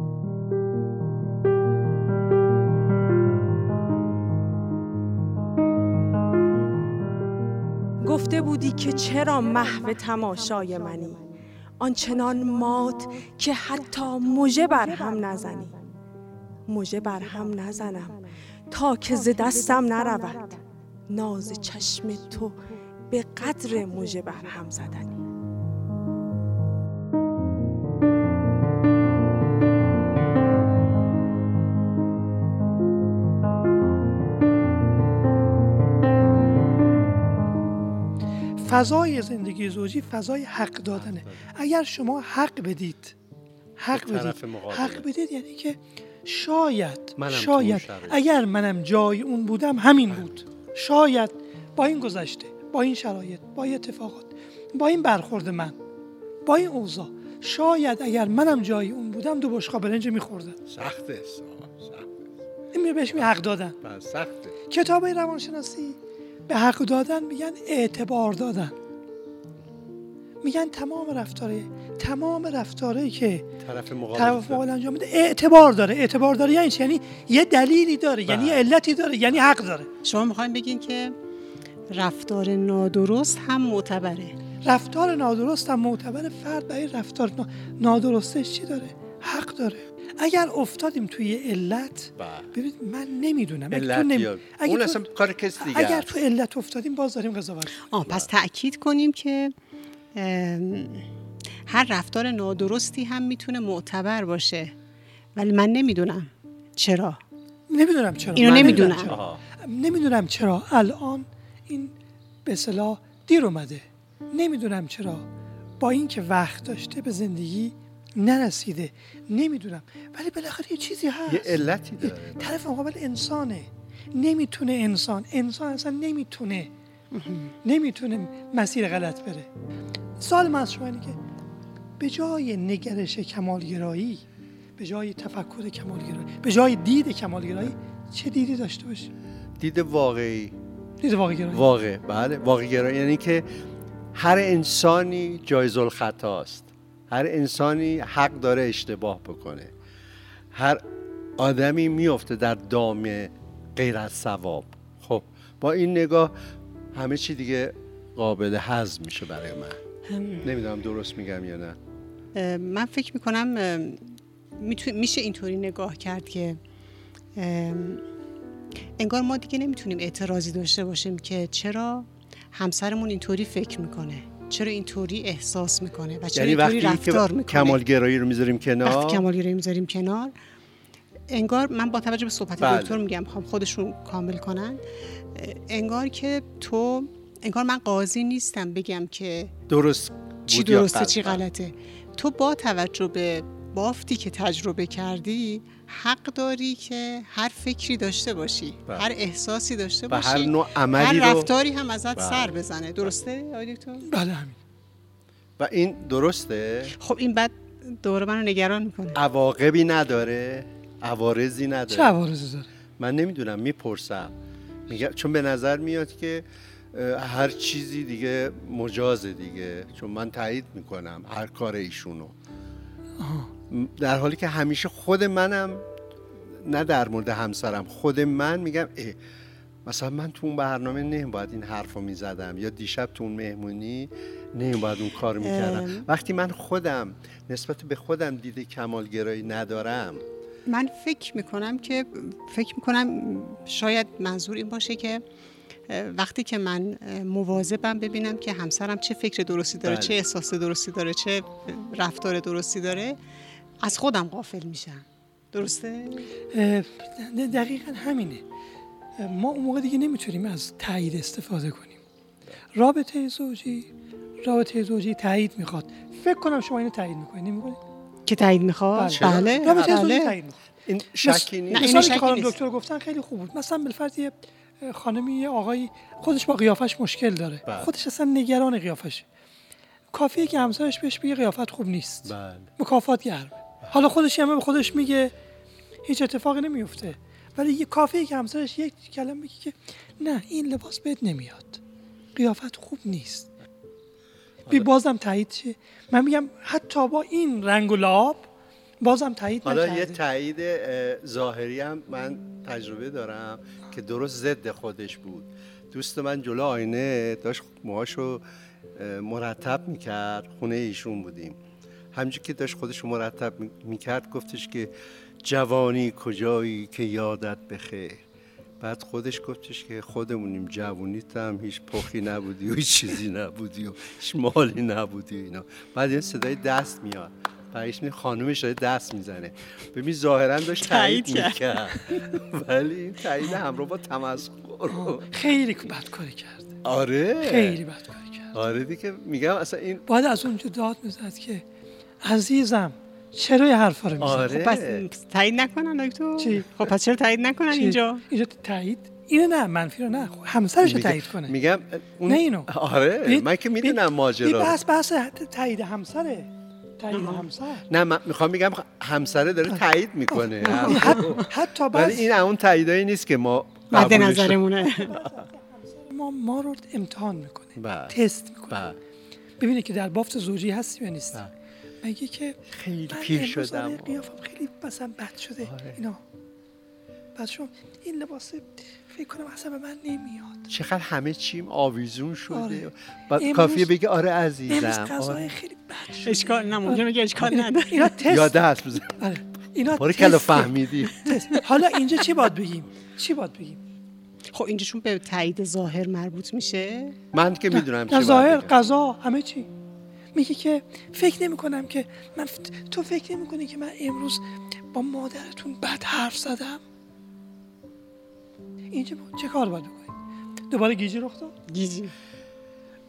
Speaker 7: گفته بودی که چرا محو تماشای منی؟ آنچنان مات که حتی مژه بر هم نزنی. مژه بر هم نزنم تا که ز دستم نرود. ناز چشم تو به قدر مژه بر هم زدنی.
Speaker 3: فضای زندگی زوجی فضای حق دادنه. اگر شما حق بدید حق بدید.
Speaker 1: مقابل.
Speaker 3: حق بدید یعنی که شاید شاید. اگر منم جای اون بودم همین بود. شاید. با این گذشته. با این شرایط با این اتفاقات با این برخورد من با این اوضاع شاید اگر منم جای اون بودم دو بشقا برنج میخوردم
Speaker 1: سخته سخته.
Speaker 3: این می- بهش می حق دادن.
Speaker 1: بله، سخته.
Speaker 3: کتاب روانشناسی به حق دادن میگن اعتبار دادن. میگن تمام رفتاره تمام رفتاره که
Speaker 1: طرف مقابل
Speaker 3: طرف مقابل انجام میده اعتبار داره. اعتبار داره یعنی چی؟ یعنی یه دلیلی داره یعنی یه
Speaker 1: بله.
Speaker 3: علتی داره یعنی حق داره.
Speaker 4: شما می‌خواین بگین که رفتار نادرست هم معتبره.
Speaker 3: رفتار نادرست هم معتبر فرد برای رفتار نا- نادرستش چی داره؟ حق داره. اگر افتادیم توی علت
Speaker 1: بله.
Speaker 3: ببینید من نمی‌دونم. اگه تو
Speaker 1: علت
Speaker 3: نمی-
Speaker 1: یا
Speaker 3: اگه
Speaker 1: اون
Speaker 3: تو-
Speaker 1: اصلا کار کسی دیگه
Speaker 3: اگر. تو علت افتادیم باز داریم قضاوت
Speaker 4: آه پس تأکید کنیم که ام، هر رفتار نادرستی هم می‌تونه معتبر باشه. ولی من نمی‌دونم چرا.
Speaker 3: نمی‌دونم چرا.
Speaker 4: اینو
Speaker 3: من
Speaker 4: نمی‌دونم.
Speaker 3: نمی‌دونم چرا. الان این به اصطلاح دیر اومده. نمی‌دونم چرا. با اینکه وقت داشته به زندگی نرسیده. نمی‌دونم. ولی بالاخره یه چیزی هست.
Speaker 1: یه علتی داره.
Speaker 3: طرف مقابل انسانه. نمی‌تونه انسان. انسان اصلا نمی‌تونه. نمی‌تونه مسیر غلط بره. سوال من از شما اینه که به جای نگرش کمالگرایی به جای تفکر کمالگرایی به جای دید کمالگرایی چه دیدی داشته باشی؟
Speaker 1: دید واقعی.
Speaker 3: واقعی گرایی.
Speaker 1: واقع بله واقع گرایی. یعنی که هر انسانی جایز الخطاست هر انسانی حق داره اشتباه بکنه. هر آدمی میفته در دام غیر از ثواب. خب با این نگاه همه چی دیگه قابل هضم میشه برای من. نمی‌دونم درست میگم یا نه.
Speaker 4: من فکر می‌کنم میشه اینطوری نگاه کرد که انگار ما دیگه نمی‌تونیم اعتراضی داشته باشیم که چرا همسرمون اینطوری فکر می‌کنه چرا اینطوری احساس می‌کنه و چرا
Speaker 1: یعنی
Speaker 4: اینطوری
Speaker 1: وقتی
Speaker 4: رفتار می‌کنه
Speaker 1: کمالگرایی رو می‌ذاریم
Speaker 4: وقتی
Speaker 1: کنار
Speaker 4: کمالگرایی می‌ذاریم کنار انگار من با توجه به صحبت
Speaker 1: بله.
Speaker 4: دکتر میگم می‌خوام خودشون کامل کنن انگار که تو انگار من قاضی نیستم بگم که
Speaker 1: درست
Speaker 4: چی درسته. چی غلطه تو با توجه به بافتی که تجربه کردی حق داری که هر فکری داشته باشی
Speaker 1: بله.
Speaker 4: هر احساسی داشته باشی
Speaker 1: هر نوع
Speaker 4: هر
Speaker 1: عملی رو
Speaker 4: رفتاری هم ازت
Speaker 1: بله.
Speaker 4: سر بزنه. درسته آقای دکتر؟
Speaker 3: بله همین.
Speaker 1: و این درسته؟
Speaker 4: خب این بعد دوره منو نگران می‌کنه.
Speaker 1: عواقبی نداره عوارضی
Speaker 3: چه
Speaker 1: نداره
Speaker 3: عوارضی داره؟
Speaker 1: من نمی‌دونم می‌پرسم. میگم چون به نظر میاد که هر چیزی دیگه مجازه دیگه. چون من تایید می‌کنم هر کار ایشونو. در حالی که همیشه خود منم نه در مورد همسرم خود من میگم اه مثلا من تو اون برنامه نمیباید این حرف رو می‌زدم یا دیشب تو اون مهمونی نمیباید اون کار می‌کردم. وقتی من خودم نسبت به خودم دیده کمالگرایی ندارم
Speaker 4: من فکر می‌کنم که فکر می‌کنم شاید منظور این باشه که وقتی که من مواظبم ببینم که همسرم چه فکر درستی داره
Speaker 1: بله.
Speaker 4: چه احساس درستی داره چه رفتار درستی داره از خودم غافل میشم. درسته؟
Speaker 3: دقیقا همینه. ما اون موقع دیگه نمی‌تونیم از تایید استفاده کنیم. رابطه زوجی رابطه زوجی تایید می‌خواد. فکر کنم شما اینو تایید می‌کنید نمی‌کنید
Speaker 4: که تایید می‌خواد؟
Speaker 1: چرا؟
Speaker 4: بله
Speaker 3: رابطه زوجی
Speaker 4: بله.
Speaker 3: تایید می‌خواد.
Speaker 1: این شکی نیست.
Speaker 3: مثالی که خانم. دکتر گفتن خیلی خوب بود. مثلا بالفرض یه خانمی یه آقایی خودش با قیافش مشکل داره.
Speaker 1: بله.
Speaker 3: خودش اصلا نگران قیافشه. کافیه که همسرش بهش بگه قیافت خوب نیست.
Speaker 1: بله.
Speaker 3: مکافات گرمه حالا خودش همه به خودش میگه هیچ اتفاقی نمیفته. ولی یه کافیه که همسرش یک کلمه بگه که نه این لباس بهت نمیاد. قیافت خوب نیست. بی بازم تایید شه من میگم حتی با این رنگ و لعاب بازم تایید
Speaker 1: حالا یه تایید اه، ظاهری هم من تجربه دارم که درست ضد خودش بود. دوست من جلو آینه داشت موهاشو مرتب می‌کرد خونه ایشون بودیم. همجور که داشت خودش مرتب می- می‌کرد گفتش که جوانی کجایی که یادت بخیر بعد خودش گفتش که خودمونیم جوونیت هم هیچ پخی نبودی و هیچ چیزی نبودی و هیچ مالی نبودی و اینا. بعد یه صدای دست میاد. بعدش می خانومش داره دست می‌زنه. ببین ظاهرا داشت تایید می‌کرد. ولی این تایید همراه با تمسخر
Speaker 3: خیلی بد کاری کرده
Speaker 1: آره.
Speaker 3: خیلی بد کاری کرد.
Speaker 1: آره دیگه میگم اصلا این
Speaker 3: باید از اونجا داد می‌زد که عزیزم چرا یه حرفا رو می‌زنی؟
Speaker 1: آره.
Speaker 4: خب پس تایید نکنن دکتر.
Speaker 3: چی؟
Speaker 4: خب پس چرا تایید نکنن
Speaker 3: چی؟
Speaker 4: اینجا؟
Speaker 3: اینجا تایید؟ اینو نه منفی رو نه. خب همسرش رو تایید کنه.
Speaker 1: میگم اون
Speaker 3: نه اینو.
Speaker 1: آره من که می‌دونم ماجرا.
Speaker 3: بحث بحث تایید همسره. تایید همسر.
Speaker 1: نه من می‌خوام میگم همسره داره تایید می‌کنه.
Speaker 3: حتی
Speaker 1: ولی
Speaker 3: بس
Speaker 1: این اون تاییدایی نیست که ما
Speaker 4: مد نظرمونه.
Speaker 3: ما ما رو امتحان می‌کنه.
Speaker 1: بله.
Speaker 3: تست می‌کنه.
Speaker 1: بله.
Speaker 3: ببینه که در بافت زوجی هستی یا نیستی. میگه که
Speaker 1: خیلی پیر
Speaker 3: امروز
Speaker 1: شدم.
Speaker 3: آره قیافم خیلی مثلا بد شده.
Speaker 1: آره.
Speaker 3: اینا. بعد شما این لباس فکر کنم اصلا به من نمیاد.
Speaker 1: چقدر همه چیم آویزون شده.
Speaker 3: آره. امروز-
Speaker 1: کافیه بگه آره
Speaker 3: امروز
Speaker 1: عزیزم
Speaker 3: غذای
Speaker 1: آره.
Speaker 3: خیلی بد شد
Speaker 4: اشکال نه ممکنه که اشکال نداره.
Speaker 3: اینا تست.
Speaker 1: یاد هست بزن.
Speaker 3: آره. اینا
Speaker 1: باره کلا. فهمیدی.
Speaker 3: تست. حالا اینجا چی باید بگیم؟ چی باید بگیم؟
Speaker 4: خب اینجا چون به تایید ظاهر مربوط میشه؟
Speaker 1: من که می‌دونم چی
Speaker 3: ظاهر. قضا همه چی. میگه که فکر نمی کنم که من تو فکر نمی کنی که من امروز با مادرتون بد حرف زدم؟ اینجا چه کار باید بکنیم دوباره گیجی رخ داد؟
Speaker 4: گیجی.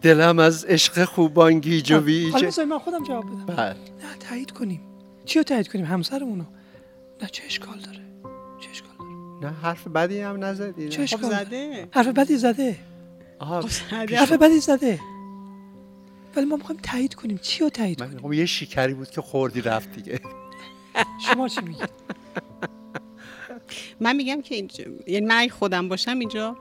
Speaker 1: دلم از عشق خوبان گیج و
Speaker 3: حالا
Speaker 1: ویج.
Speaker 3: بذاری من خودم جواب بدم.
Speaker 1: بله.
Speaker 3: نه تایید کنیم. چی رو تایید کنیم؟ همسرمونو؟ نه چه اشکال داره؟ چه اشکال داره؟
Speaker 1: نه حرف بدی هم نزدی؟
Speaker 3: چه
Speaker 4: خب
Speaker 3: اشکال؟
Speaker 4: زده.
Speaker 3: حرف بدی زده.
Speaker 1: آها
Speaker 4: خب.
Speaker 3: حرف بدی زده. ولی ما می‌خوایم تایید کنیم. چی رو تایید
Speaker 1: من
Speaker 3: کنیم؟
Speaker 1: خب یه شکری بود که خوردی رفت دیگه.
Speaker 3: شما چی میگید
Speaker 4: من میگم که اینجا یعنی من خودم باشم اینجا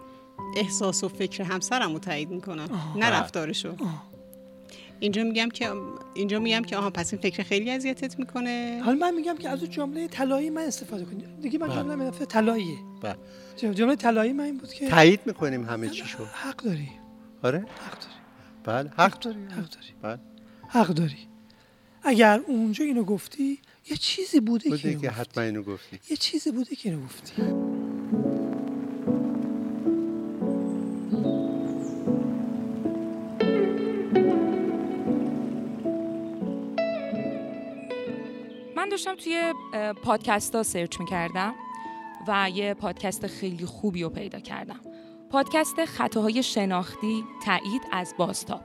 Speaker 4: احساس و فکر همسرم رو تایید می‌کنم نه رفتارشو.
Speaker 3: آه.
Speaker 4: اینجا میگم که اینجا میگم که آها پس این فکر خیلی اذیتت می‌کنه.
Speaker 3: حالا من میگم که از اون جمله طلایی من استفاده کنید دیگه من
Speaker 1: بله.
Speaker 3: جمله من طلاییه.
Speaker 1: بله.
Speaker 3: جمله طلایی من این بود که
Speaker 1: تایید می‌کنیم همه چیشو.
Speaker 3: حق داری.
Speaker 1: آره؟
Speaker 3: حق داری.
Speaker 1: بله حق داری
Speaker 3: حق داری.
Speaker 1: بله.
Speaker 3: حق داری. اگر اونجا اینو گفتی یه چیزی بوده, که
Speaker 1: بوده
Speaker 3: اینو
Speaker 1: که
Speaker 3: گفتی.
Speaker 1: حتما اینو گفتی.
Speaker 3: یه چیزی بوده که اینو گفتی.
Speaker 6: من داشتم توی پادکست ها سرچ می‌کردم و یه پادکست خیلی خوبی رو پیدا کردم. پادکست خطاهای شناختی تایید از بازتاب.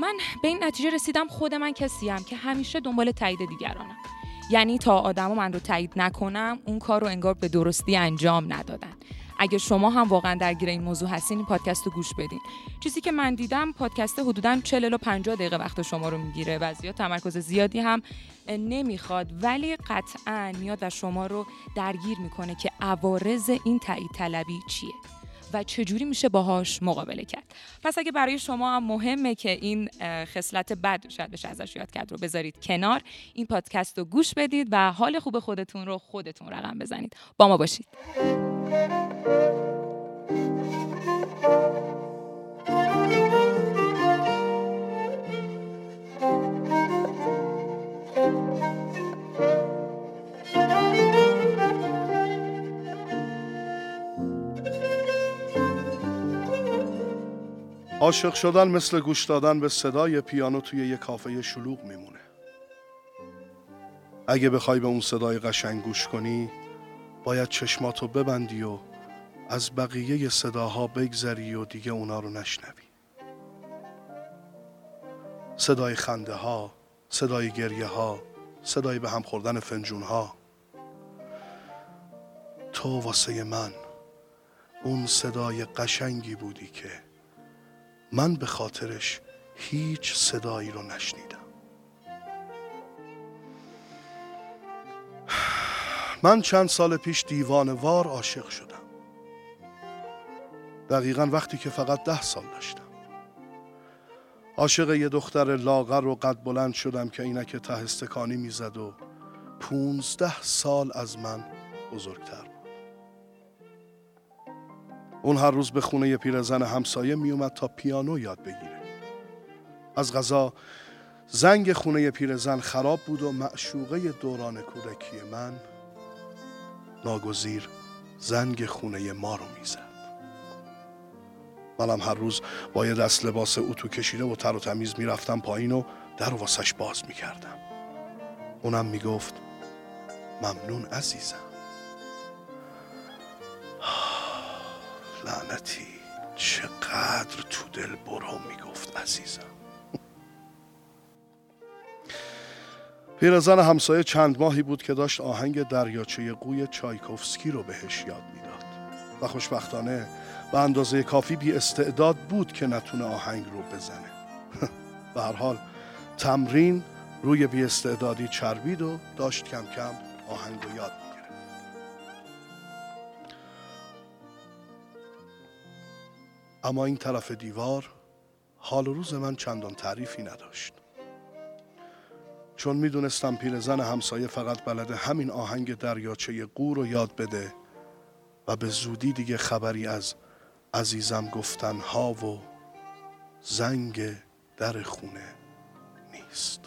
Speaker 6: من به این نتیجه رسیدم خود من کسیم که همیشه دنبال تایید دیگرانم. یعنی تا آدما من رو تایید نکنم اون کار رو انگار به درستی انجام ندادن. اگه شما هم واقعا درگیر این موضوع هستین این پادکست رو گوش بدین. چیزی که من دیدم پادکست حدودا 40 و 50 دقیقه وقت شما رو می‌گیره. و زیاد تمرکز زیادی هم نمی‌خواد ولی قطعا میاد و شما رو درگیر می‌کنه که عوارض این تایید طلبی چیه. و چجوری میشه باهاش مقابله کرد. پس اگه برای شما هم مهمه که این خصلت بد شاید بشه ازش یاد کرد رو بذارید کنار. این پادکست رو گوش بدید و حال خوب خودتون رو خودتون رقم بزنید. با ما باشید.
Speaker 8: عاشق شدن مثل گوش دادن به صدای پیانو توی یه کافه شلوغ میمونه. اگه بخوای به اون صدای قشنگ گوش کنی باید چشماتو ببندی و از بقیه صداها بگذری و دیگه اونا رو نشنوی. صدای خنده ها صدای گریه ها صدای به هم خوردن فنجون ها تو واسه من اون صدای قشنگی بودی که من به خاطرش هیچ صدایی رو نشنیدم. من چند سال پیش دیوانوار عاشق شدم. دقیقا وقتی که فقط ده سال داشتم. عاشق یه دختر لاغر و قد بلند شدم که اینک ته استکانی می‌زد و پونزده سال از من بزرگتر اون هر روز به خونه پیرزن همسایه میومد تا پیانو یاد بگیره. از غذا زنگ خونه پیرزن خراب بود و معشوقه دوران کودکی من ناگزیر زنگ خونه ما رو می‌زد. منم هر روز با یه دست لباس اتو کشیده و تر و تمیز می‌رفتم پایین و در واسش باز می‌کردم. اونم می‌گفت ممنون عزیزم. لعنتی. چقدر تو دل برو می‌گفت عزیزم. پیرزن همسایه چند ماهی بود که داشت آهنگ دریاچه قوی چایکوفسکی رو بهش یاد می‌داد. و خوشبختانه به اندازه کافی بی استعداد بود که نتونه آهنگ رو بزنه. به هر حال تمرین روی بی استعدادی چربید و داشت کم کم آهنگ رو یاد اما این طرف دیوار حال و روز من چندان تعریفی نداشت. چون می‌دونستم پیرزن همسایه فقط بلد همین آهنگ دریاچه قو رو یاد بده و به زودی دیگه خبری از عزیزم گفتن ها و زنگ در خونه نیست.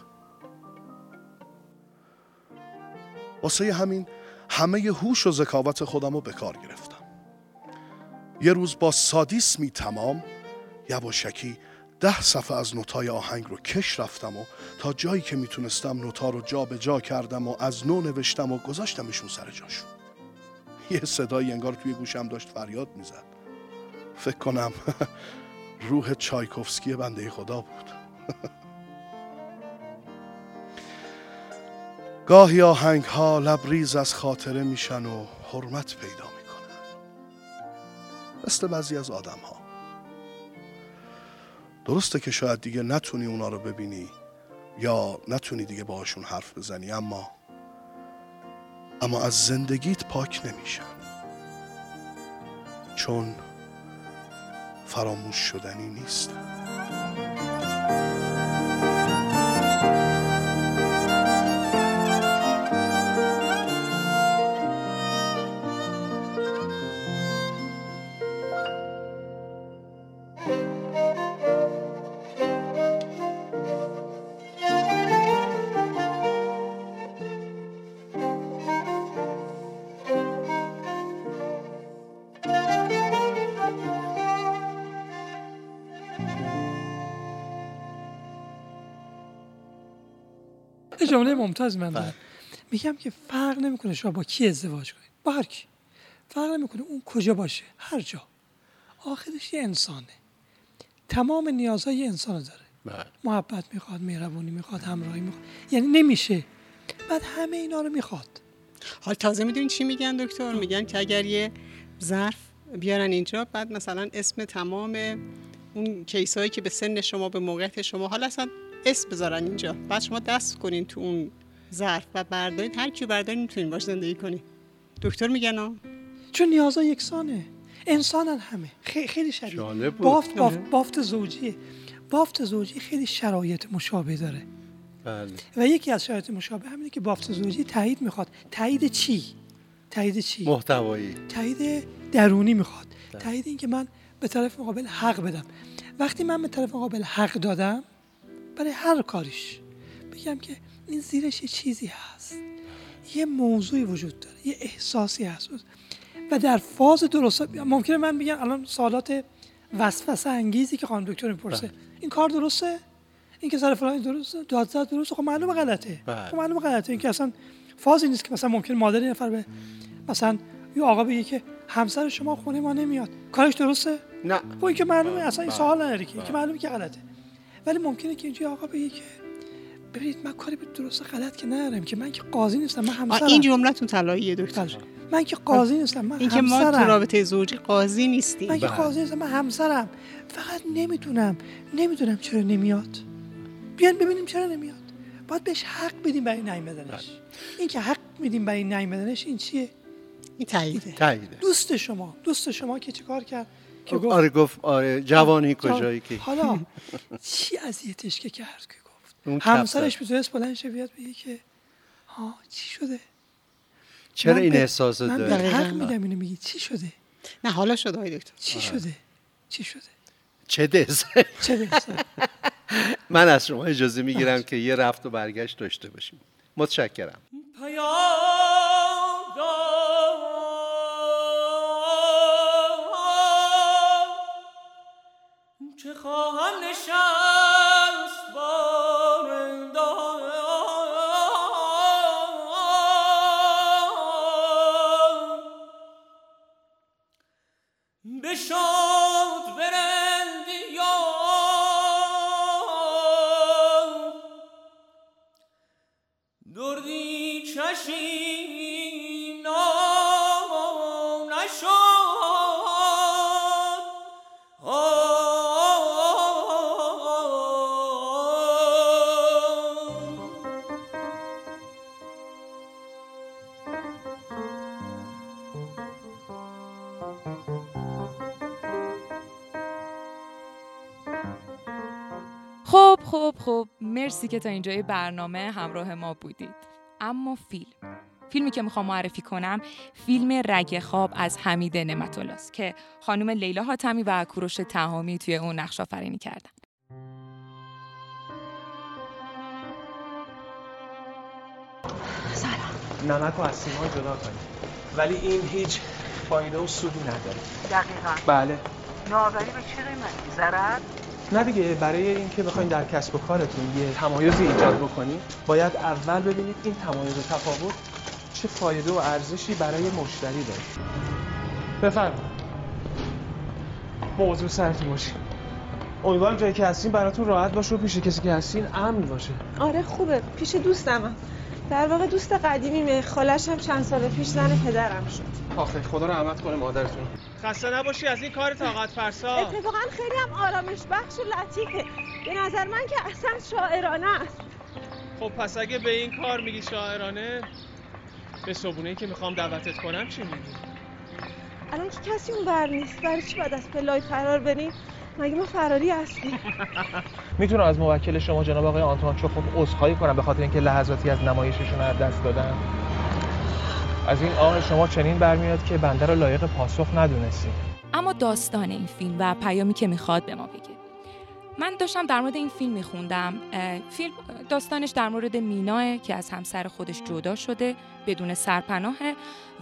Speaker 8: واسه همین همه هوش و ذکاوت خودم رو به کار گرفتم. یه روز با سادیسمی تمام. یواشکی ده صفحه از نوتای آهنگ رو کش رفتم و تا جایی که می‌تونستم نوتا رو جا به جا کردم و از نو نوشتم و گذاشتمشون سر جاشون. یه صدایی انگار توی گوشم داشت فریاد می‌زد. فکر کنم روح چایکوفسکی بنده خدا بود. گاهی آهنگ ها لبریز از خاطره میشن و حرمت پیدا مثل بعضی از آدم ها درسته که شاید دیگه نتونی اونا رو ببینی یا نتونی دیگه باهاشون حرف بزنی اما اما از زندگیت پاک نمیشن چون فراموش شدنی نیستن
Speaker 3: ممتاز من دارم میگم که فرق نمی‌کنه شما با کی ازدواج کنید. با هر کی. فرق نمی‌کنه اون کجا باشه. هر جا. آخرش یه انسانه. تمام نیازهای انسان داره.
Speaker 1: بله.
Speaker 3: محبت می‌خواد مهربونی می‌خواد همراهی می‌خواد. یعنی نمیشه. بعد همه اینا رو می‌خواد.
Speaker 4: حال تازه می‌دونین چی میگن دکتر؟ میگن که اگر یه ظرف بیارن اینجا بعد مثلا اسم تمام اون کیسایی که به سن شما به موقعیت شما حالا اصلا اسم بذارن اینجا. بعد شما دست کنین تو اون ظرف و بردارین هر کی بردارین می‌تونین باش زندگی کنین دکتر میگن
Speaker 3: چون نیازا یکسانه. انسانن همه. خیلی خیلی شبیه. بافت, بافت, بافت زوجیه. بافت زوجی خیلی شرایط مشابه داره.
Speaker 1: بله.
Speaker 3: و یکی از شرایط مشابه همینه که بافت زوجی تایید می‌خواد. تایید چی؟ تایید چی؟
Speaker 1: محتوایی.
Speaker 3: تایید درونی می‌خواد. تایید این که من به طرف مقابل حق بدم. وقتی من به طرف مقابل حق دادم برای هر کاریش بگم که این زیرش یه چیزی هست. یه موضوعی وجود داره یه احساسی هست. و در فاز درست ممکنه من بگم الان سوالات وسوسه انگیزی که خانم دکتر می‌پرسه. این کار درسته؟ این که سر فلان درسته داد زد درسته؟ خب معلومه غلطه.
Speaker 1: بله.
Speaker 3: خب معلومه غلطه. این که اصلا فازی نیست که مثلا ممکن مادر یه نفر به مثلا یه آقا بگه که همسر شما خونه ما نمیاد. کارش درسته؟
Speaker 1: نه.
Speaker 3: خب این که معلومه. اصلا این
Speaker 1: بله.
Speaker 3: سوال نداره که.
Speaker 1: بله.
Speaker 3: معلومه که غلطه. ولی ممکنه که اینجا آقا بگه که ببینید من کاری به درست غلط که ندارم که من که قاضی نیستم من همسرم.
Speaker 4: این جملتون طلاییه دکتر.
Speaker 3: بله. من که قاضی نیستم من
Speaker 4: این که ما تو
Speaker 3: همسرم.
Speaker 4: رابطه زوجی قاضی نیستیم.
Speaker 3: من که
Speaker 1: بله.
Speaker 3: قاضی نیستم من همسرم. فقط نمی‌دونم نمی‌دونم چرا نمیاد. بیان ببینیم چرا نمیاد. باید بهش حق بدیم برای نیومدنش این که حق میدیم برای نیومدنش این چیه؟
Speaker 4: این تاییده.
Speaker 1: تاییده.
Speaker 3: دوست شما دوست شما که چیکار کرد؟ که گفت
Speaker 1: آره گفت آره جوانی
Speaker 3: جوان.
Speaker 1: کجایی که؟
Speaker 3: حالا چی اذیتش که کرد؟ که همسرش. می‌تونست بلند شه بیاد بگه که ها چی شده؟
Speaker 1: چرا این احساس
Speaker 3: من به
Speaker 1: داره
Speaker 3: حق. میدم اینو میگی. چی شده؟
Speaker 4: نه حالا شد آقای دکتر.
Speaker 3: چی. شده؟ چی شده؟
Speaker 1: چه دز
Speaker 3: چه؟
Speaker 1: من از شما اجازه می‌گیرم که یه رفت و برگشت داشته باشیم. متشکرم.
Speaker 5: که خواهم نشست؟
Speaker 6: مرسی که تا اینجای برنامه همراه ما بودید. اما فیلم. فیلمی که می‌خوام معرفی کنم فیلم رگ خواب از حمید نعمت است که خانم لیلا حاتمی و کوروش تهامی توی اون نقش آفرینی کردن.
Speaker 9: نمک و از سیمان جدا کنید. ولی این هیچ فایده و سودی نداره.
Speaker 10: دقیقا.
Speaker 9: بله.
Speaker 10: نوآوری به چه قیمتی؟ ضرر؟
Speaker 9: نه دیگه برای اینکه بخواید در کسب و کارتون یه تمایزی ایجاد بکنید باید اول ببینید این تمایز و تفاوت چه فایده و ارزشی برای مشتری داره. بفرمایید. موضوع سرتون باشید امیدوارم جایی که هستین براتون راحت باشه و پیش کسی که هستین امن باشه.
Speaker 7: آره خوبه. پیش دوستمم. در واقع دوست قدیمیمه. خالش هم چند سال پیش زن پدرم شد.
Speaker 9: آخه خدا رحمت کنه مادرتون. خسته نباشی از این کار طاقت فرسا.
Speaker 7: اتفاقا خیلی هم آرامش بخش و لطیفه. به نظر من که اصلا شاعرانه است.
Speaker 9: خب پس اگه به این کار میگی شاعرانه به صبونه که می‌خوام دعوتت کنم چی میگی؟
Speaker 7: الان که کسی اون بر نیست برای چی باید از پلای فرار بریم مگه ما فراری هستیم؟
Speaker 9: می‌تونم از موکل شما جناب آقای آنتوان چخوف عذرخواهی کنم به خاطر اینکه لحظاتی از نمایششون رو از دست دادم از این آقای شما چنین برمیاد که بنده رو لایق پاسخ ندونستیم.
Speaker 6: اما داستان این فیلم و پیامی که می‌خواد به ما بگه. من داشتم در مورد این فیلم میخوندم. فیلم داستانش در مورد میناه که از همسر خودش جدا شده بدون سرپناهه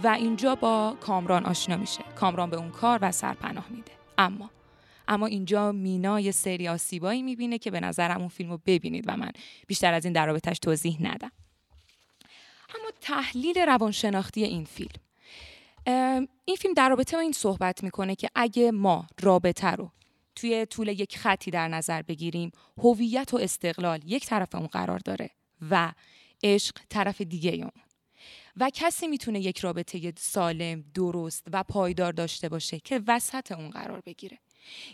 Speaker 6: و اینجا با کامران آشنا میشه. کامران به اون کار و سرپناه میده. اما اما اینجا مینا یه سری آسیبایی می‌بینه که به نظرم اون فیلم رو ببینید و من بیشتر از این در رابطش توضیح ندم. اما تحلیل روانشناختی این فیلم این فیلم در رابطه با این صحبت می‌کنه که اگه ما رابطه رو توی طول یک خطی در نظر بگیریم هویت و استقلال یک طرف اون قرار داره و عشق طرف دیگه اون و کسی می‌تونه یک رابطه سالم، درست و پایدار داشته باشه که وسط اون قرار بگیره.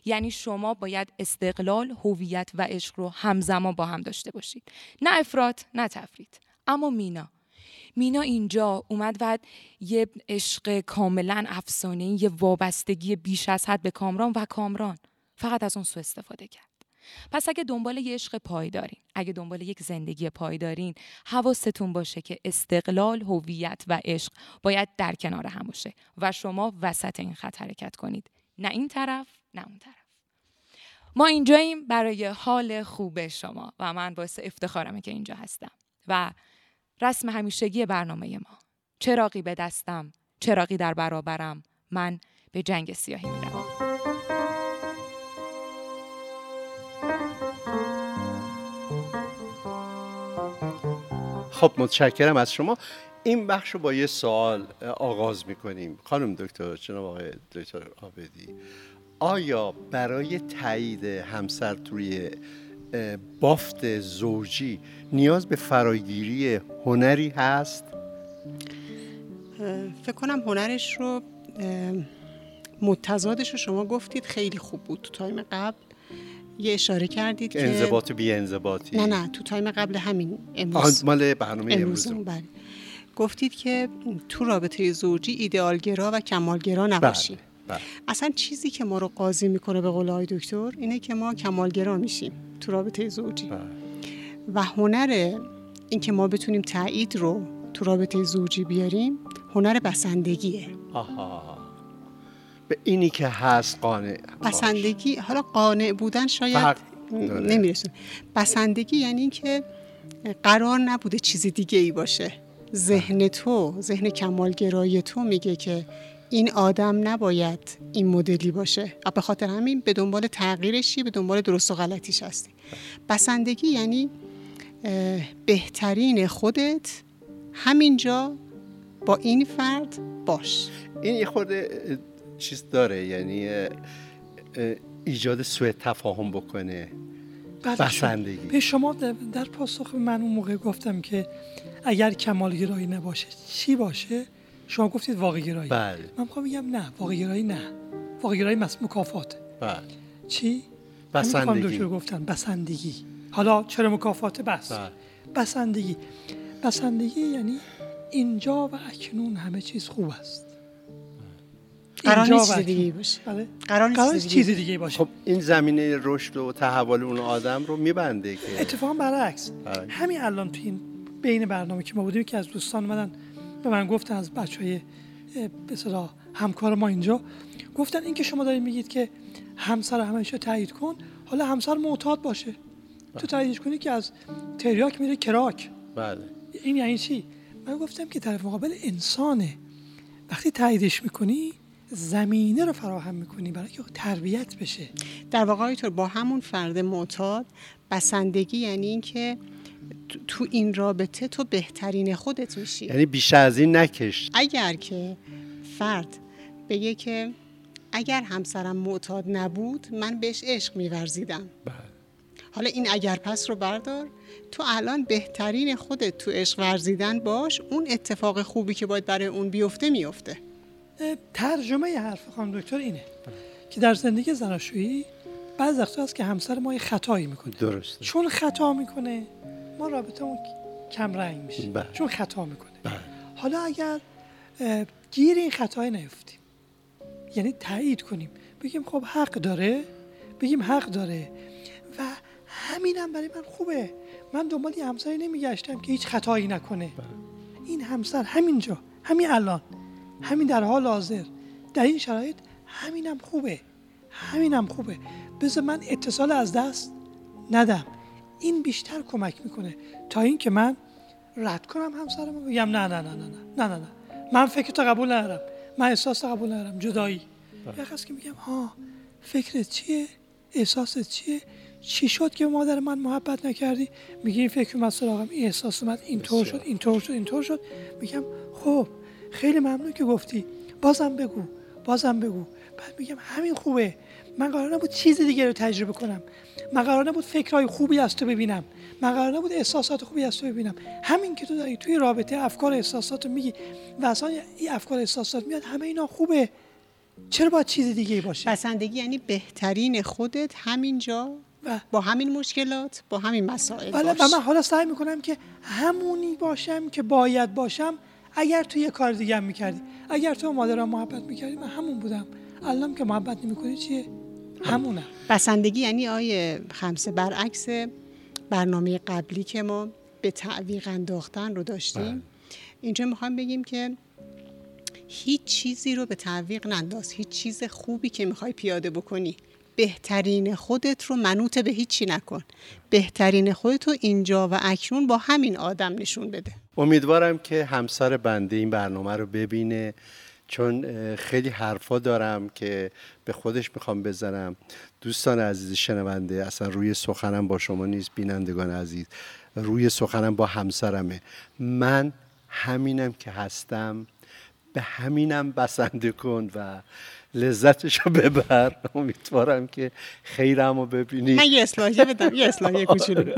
Speaker 6: یعنی شما باید استقلال، هویت و عشق رو همزمان با هم داشته باشید. نه افراد، نه تفرید. اما مینا مینا اینجا اومد و یه عشق کاملا افسانه یه وابستگی بیش از حد به کامران و کامران فقط از اون سو استفاده کرد. پس اگه دنبال یه عشق پایدارین اگه دنبال یک زندگی پایدارین حواستون باشه که استقلال هویت و عشق باید در کنار هم باشه و شما وسط این خط حرکت کنید. نه این طرف نه اون طرف. ما اینجاییم برای حال خوب شما و من باعث افتخارمه که اینجا هستم. و رسم همیشگی برنامه ما. چراقی به دستم چراقی در برابرم. من به جنگ سیاهی می‌روم.
Speaker 1: خب متشکرم از شما. این بخش رو با یه سوال آغاز می‌کنیم. خانم دکتر جناب آقای دکتر آبدی آیا برای تایید همسر توی بافت زوجی نیاز به فراگیری هنری هست؟
Speaker 4: فکر کنم هنرش رو متضادش رو شما گفتید خیلی خوب بود تو تایم قبل یه اشاره کردید که
Speaker 1: انضباط بی انضباطی
Speaker 4: نه نه تو تایم قبل همین امروز
Speaker 1: مال برنامه امروز
Speaker 4: بله. گفتید که تو رابطه زوجی ایدئالگرا و کمالگرا
Speaker 1: بله.
Speaker 4: اصلا چیزی که ما رو قاضی می‌کنه به قول آقای دکتر اینه که ما کمالگرا میشیم تو رابطه زوجی.
Speaker 1: بله.
Speaker 4: و هنر اینکه ما بتونیم تایید رو تو رابطه زوجی بیاریم هنر بسندگیه.
Speaker 1: آها. به اینی که هست قانع
Speaker 4: بسندگی حالا قانع بودن شاید. نمی‌رسه. بسندگی یعنی که قرار نبوده چیز دیگه ای باشه. ذهن تو ذهن کمالگرای تو میگه که این آدم نباید این مدلی باشه. و به خاطر همین به دنبال تغییرشی به دنبال درست و غلطیش هستی. بسندگی یعنی بهترین خودت همینجا با این فرد باش.
Speaker 1: این یه خورده چیز داره. یعنی ایجاد سوء تفاهم بکنه.
Speaker 3: بله،
Speaker 1: بسندگی.
Speaker 3: به شما در- در پاسخ من اون موقع گفتم که اگر کمالگرایی نباشه چی باشه؟ شما گفتید واقع گرایی
Speaker 1: بله.
Speaker 3: من می‌خوام بگم نه واقع گرایی نه. واقع گرایی مس مکافات.
Speaker 1: بله.
Speaker 3: چی؟
Speaker 1: بسندگی.
Speaker 3: دکتر گفتن بسندگی. حالا چرا مکافات؟ بس.
Speaker 1: بله.
Speaker 3: بسندگی. بسندگی یعنی اینجا و اکنون همه چیز خوب است.
Speaker 4: قرار نیست چیز. دیگه باشه.
Speaker 3: بله.
Speaker 4: قرار نیست دیگه
Speaker 3: چیز دیگه باشه.
Speaker 1: خب این زمینه رشد و تحول اون آدم رو میبنده که.
Speaker 3: اتفاقا برعکس.
Speaker 1: بله.
Speaker 3: همین الان تو این بین برنامه که ما بودیم که از دوستان اومدن به من گفتن از بچه های به اصطلاح همکار ما اینجا گفتن این که شما دارید میگید که همسر همیشه تایید کن حالا همسر معتاد باشه. تو تاییدش کنی که از تریاک میره کراک.
Speaker 1: بله.
Speaker 3: این یعنی چی؟ من گفتم که طرف مقابل انسانه. وقتی تاییدش می‌کنی زمینه رو فراهم می‌کنی برای که تربیت بشه.
Speaker 4: در واقع دکتر، با همون فرد معتاد بسندگی یعنی اینکه تو- این رابطه تو بهترین خودت میشی.
Speaker 1: یعنی بیش از این نکش.
Speaker 4: اگر که فرد بگه که اگر همسرم معتاد نبود من بهش عشق میورزیدم.
Speaker 1: بله.
Speaker 4: حالا این اگر پس رو بردار. تو الان بهترین خودت تو عشق ورزیدن باش اون اتفاق خوبی که باید برای اون بیفته میفته
Speaker 3: ترجمه حرف خانم دکتر اینه که در زندگی زناشویی بعض وقتا هست که همسر ما یه خطایی می‌کنه.
Speaker 1: درسته.
Speaker 3: چون خطا می‌کنه ما رابطه اون کم رنگ میشه
Speaker 1: بله.
Speaker 3: چون خطا می‌کنه.
Speaker 1: بله.
Speaker 3: حالا اگر گیر این خطای نیفتیم یعنی تایید کنیم بگیم خب حق داره بگیم حق داره و همینم برای من خوبه. من دنبال یه همسری نمیگشتم که هیچ خطایی نکنه. این همسر همینجا همین الان همین در حال حاضر. در این شرایط همینم خوبه همینم خوبه. بذار من اتصال از دست ندم. این بیشتر کمک می‌کنه. تا اینکه من رد کنم همسرم و بگم نه نه نه نه نه نه نه نه. من فکر تو قبول ندارم. من احساس قبول ندارم. جدایی. بله. یه که میگم ها فکرت چیه؟ احساست چیه؟ چی شد که مادر من محبت نکردی؟ میگه این فکر من سراغم این احساس من اینطور شد اینطور شد اینطور شد. میگم خب خیلی ممنون که گفتی. بازم بگو بازم بگو. بعد میگم همین خوبه. من قرار نبود چیز دیگه رو تجربه کنم. من قرار نبود فکرهای خوبی از تو ببینم. من قرار نبود احساسات خوبی از تو ببینم. همین که تو داری توی رابطه افکار احساسات رو میگی و اصلا این افکار احساسات میاد همه اینا خوبه. چرا باید چیز دیگه باشه؟
Speaker 4: بسندگی یعنی بهترین خودت همینجا
Speaker 3: و
Speaker 4: با همین مشکلات با همین مسائل
Speaker 3: بله
Speaker 4: باش.
Speaker 3: و من حالا سعی می‌کنم که همونی باشم که باید باشم. اگر تو یه کار دیگه هم می‌کردی اگر تو مادرم محبت می‌کردی من همون بودم. الان که محبت نمی‌کنی چیه؟ همونم.
Speaker 4: بسندگی یعنی آیه خمسه برعکس برنامه قبلی که ما به تعویق انداختن رو داشتیم. اینجا می‌خوایم بگیم که هیچ چیزی رو به تعویق ننداز. هیچ چیز خوبی که می‌خوای پیاده بکنی. بهترین خودت رو منوط به هیچی نکن. بهترین خودت رو اینجا و اکنون با همین آدم نشون بده.
Speaker 1: امیدوارم که همسر بنده این برنامه رو ببینه. چون خیلی حرفا دارم که به خودش می‌خوام بزنم. دوستان عزیز شنونده اصلا روی سخنم با شما نیست بینندگان عزیز روی سخنم با همسرمه. من همینم که هستم به همینم بسنده کن و لذتش رو ببر امیدوارم که خیرم رو ببینی
Speaker 4: من یه اصلاحیه بدم یه اصلاحیه کوچولو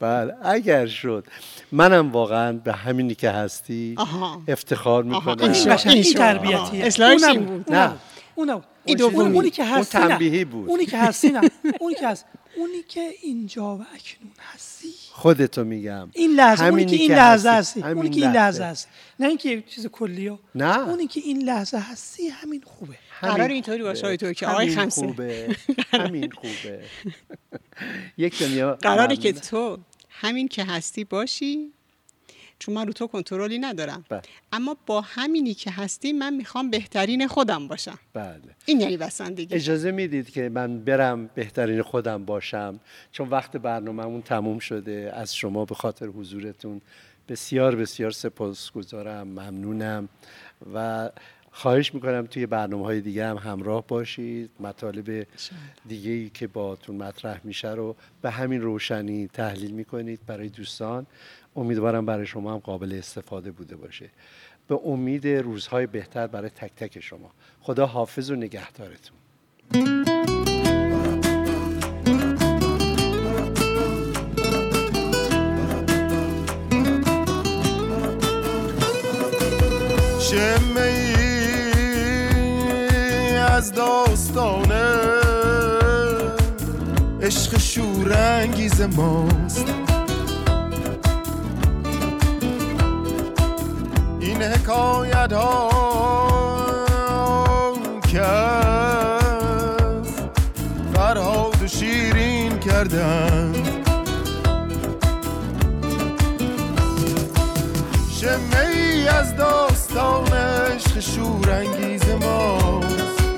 Speaker 1: بله اگر شد منم واقعا به همینی که هستی
Speaker 4: آها.
Speaker 1: افتخار
Speaker 4: آها،
Speaker 1: می‌کنم
Speaker 3: این. تربیتیه
Speaker 4: اصلاحش
Speaker 3: اونم
Speaker 4: این بود.
Speaker 1: نه.
Speaker 3: اونم
Speaker 4: این
Speaker 3: اون-
Speaker 4: دومی.
Speaker 3: اونی که
Speaker 1: اون
Speaker 3: هستی نه.
Speaker 1: تنبیهی بود.
Speaker 3: اونی که هستی نه اونی که هست اونی که اینجا و اکنون هستی
Speaker 1: خودتو میگم
Speaker 3: این لحظه اونی که این
Speaker 1: که
Speaker 3: لحظه
Speaker 1: هستی.
Speaker 3: هستی اونی
Speaker 1: همین
Speaker 3: که این لحظه. هست نه اینکه چیز کلیه
Speaker 1: نه.
Speaker 3: اونی که این لحظه هستی همین خوبه
Speaker 4: قرار اینطوری باشه
Speaker 1: خوبه.
Speaker 4: آقای توکل. آقای
Speaker 1: همین
Speaker 4: خمسه.
Speaker 1: خوبه همین خوبه یک دنیا
Speaker 4: قراره که. تو همین که هستی باشی چون من رو تو کنترلی ندارم.
Speaker 1: بله.
Speaker 4: اما با همینی که هستی من می‌خوام بهترین خودم باشم.
Speaker 1: بله.
Speaker 4: این یعنی بسندگی
Speaker 1: اجازه می‌دید که من برم بهترین خودم باشم؟ چون وقت برنامهمون تموم شده. از شما به خاطر حضورتون بسیار بسیار سپاسگزارم. ممنونم. و خواهش می‌کنم توی برنامه های دیگه هم همراه باشید. مطالب دیگه ای که باتون مطرح میشه رو به همین روشنی تحلیل می‌کنید برای دوستان. امیدوارم برای شما هم قابل استفاده بوده باشه. به امید روزهای بهتر برای تک تک شما. خدا حافظ و نگهدارتون.
Speaker 11: از داستانه عشق شورانگیز ماست. این حکایت ها که فرهاد و شیرین کردن. شمه ای از داستان عشق شورانگیز ماست.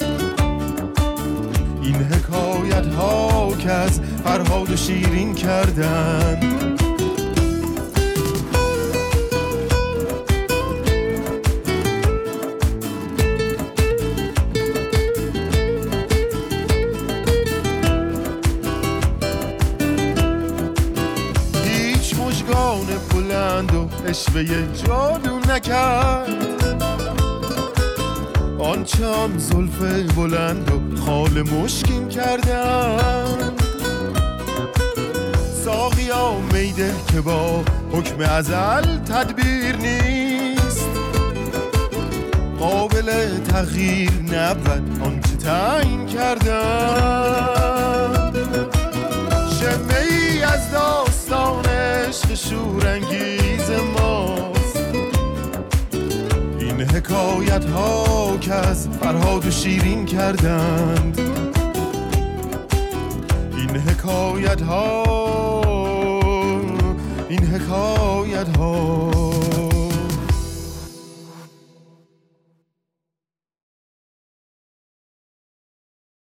Speaker 11: این حکایت ها که فرهاد و شیرین کردن. اشوه جادو نکرد. آنچه آن زلف بلند و خال مشکین کردن ساقیا میده که با حکم ازل تدبیر نیست. قابل تغییر نبود آنچه تعیین کردن شمه ای از عشق شورانگیز ماست. این حکایت ها که از فرهاد و شیرین کردند. این حکایت ها این حکایت ها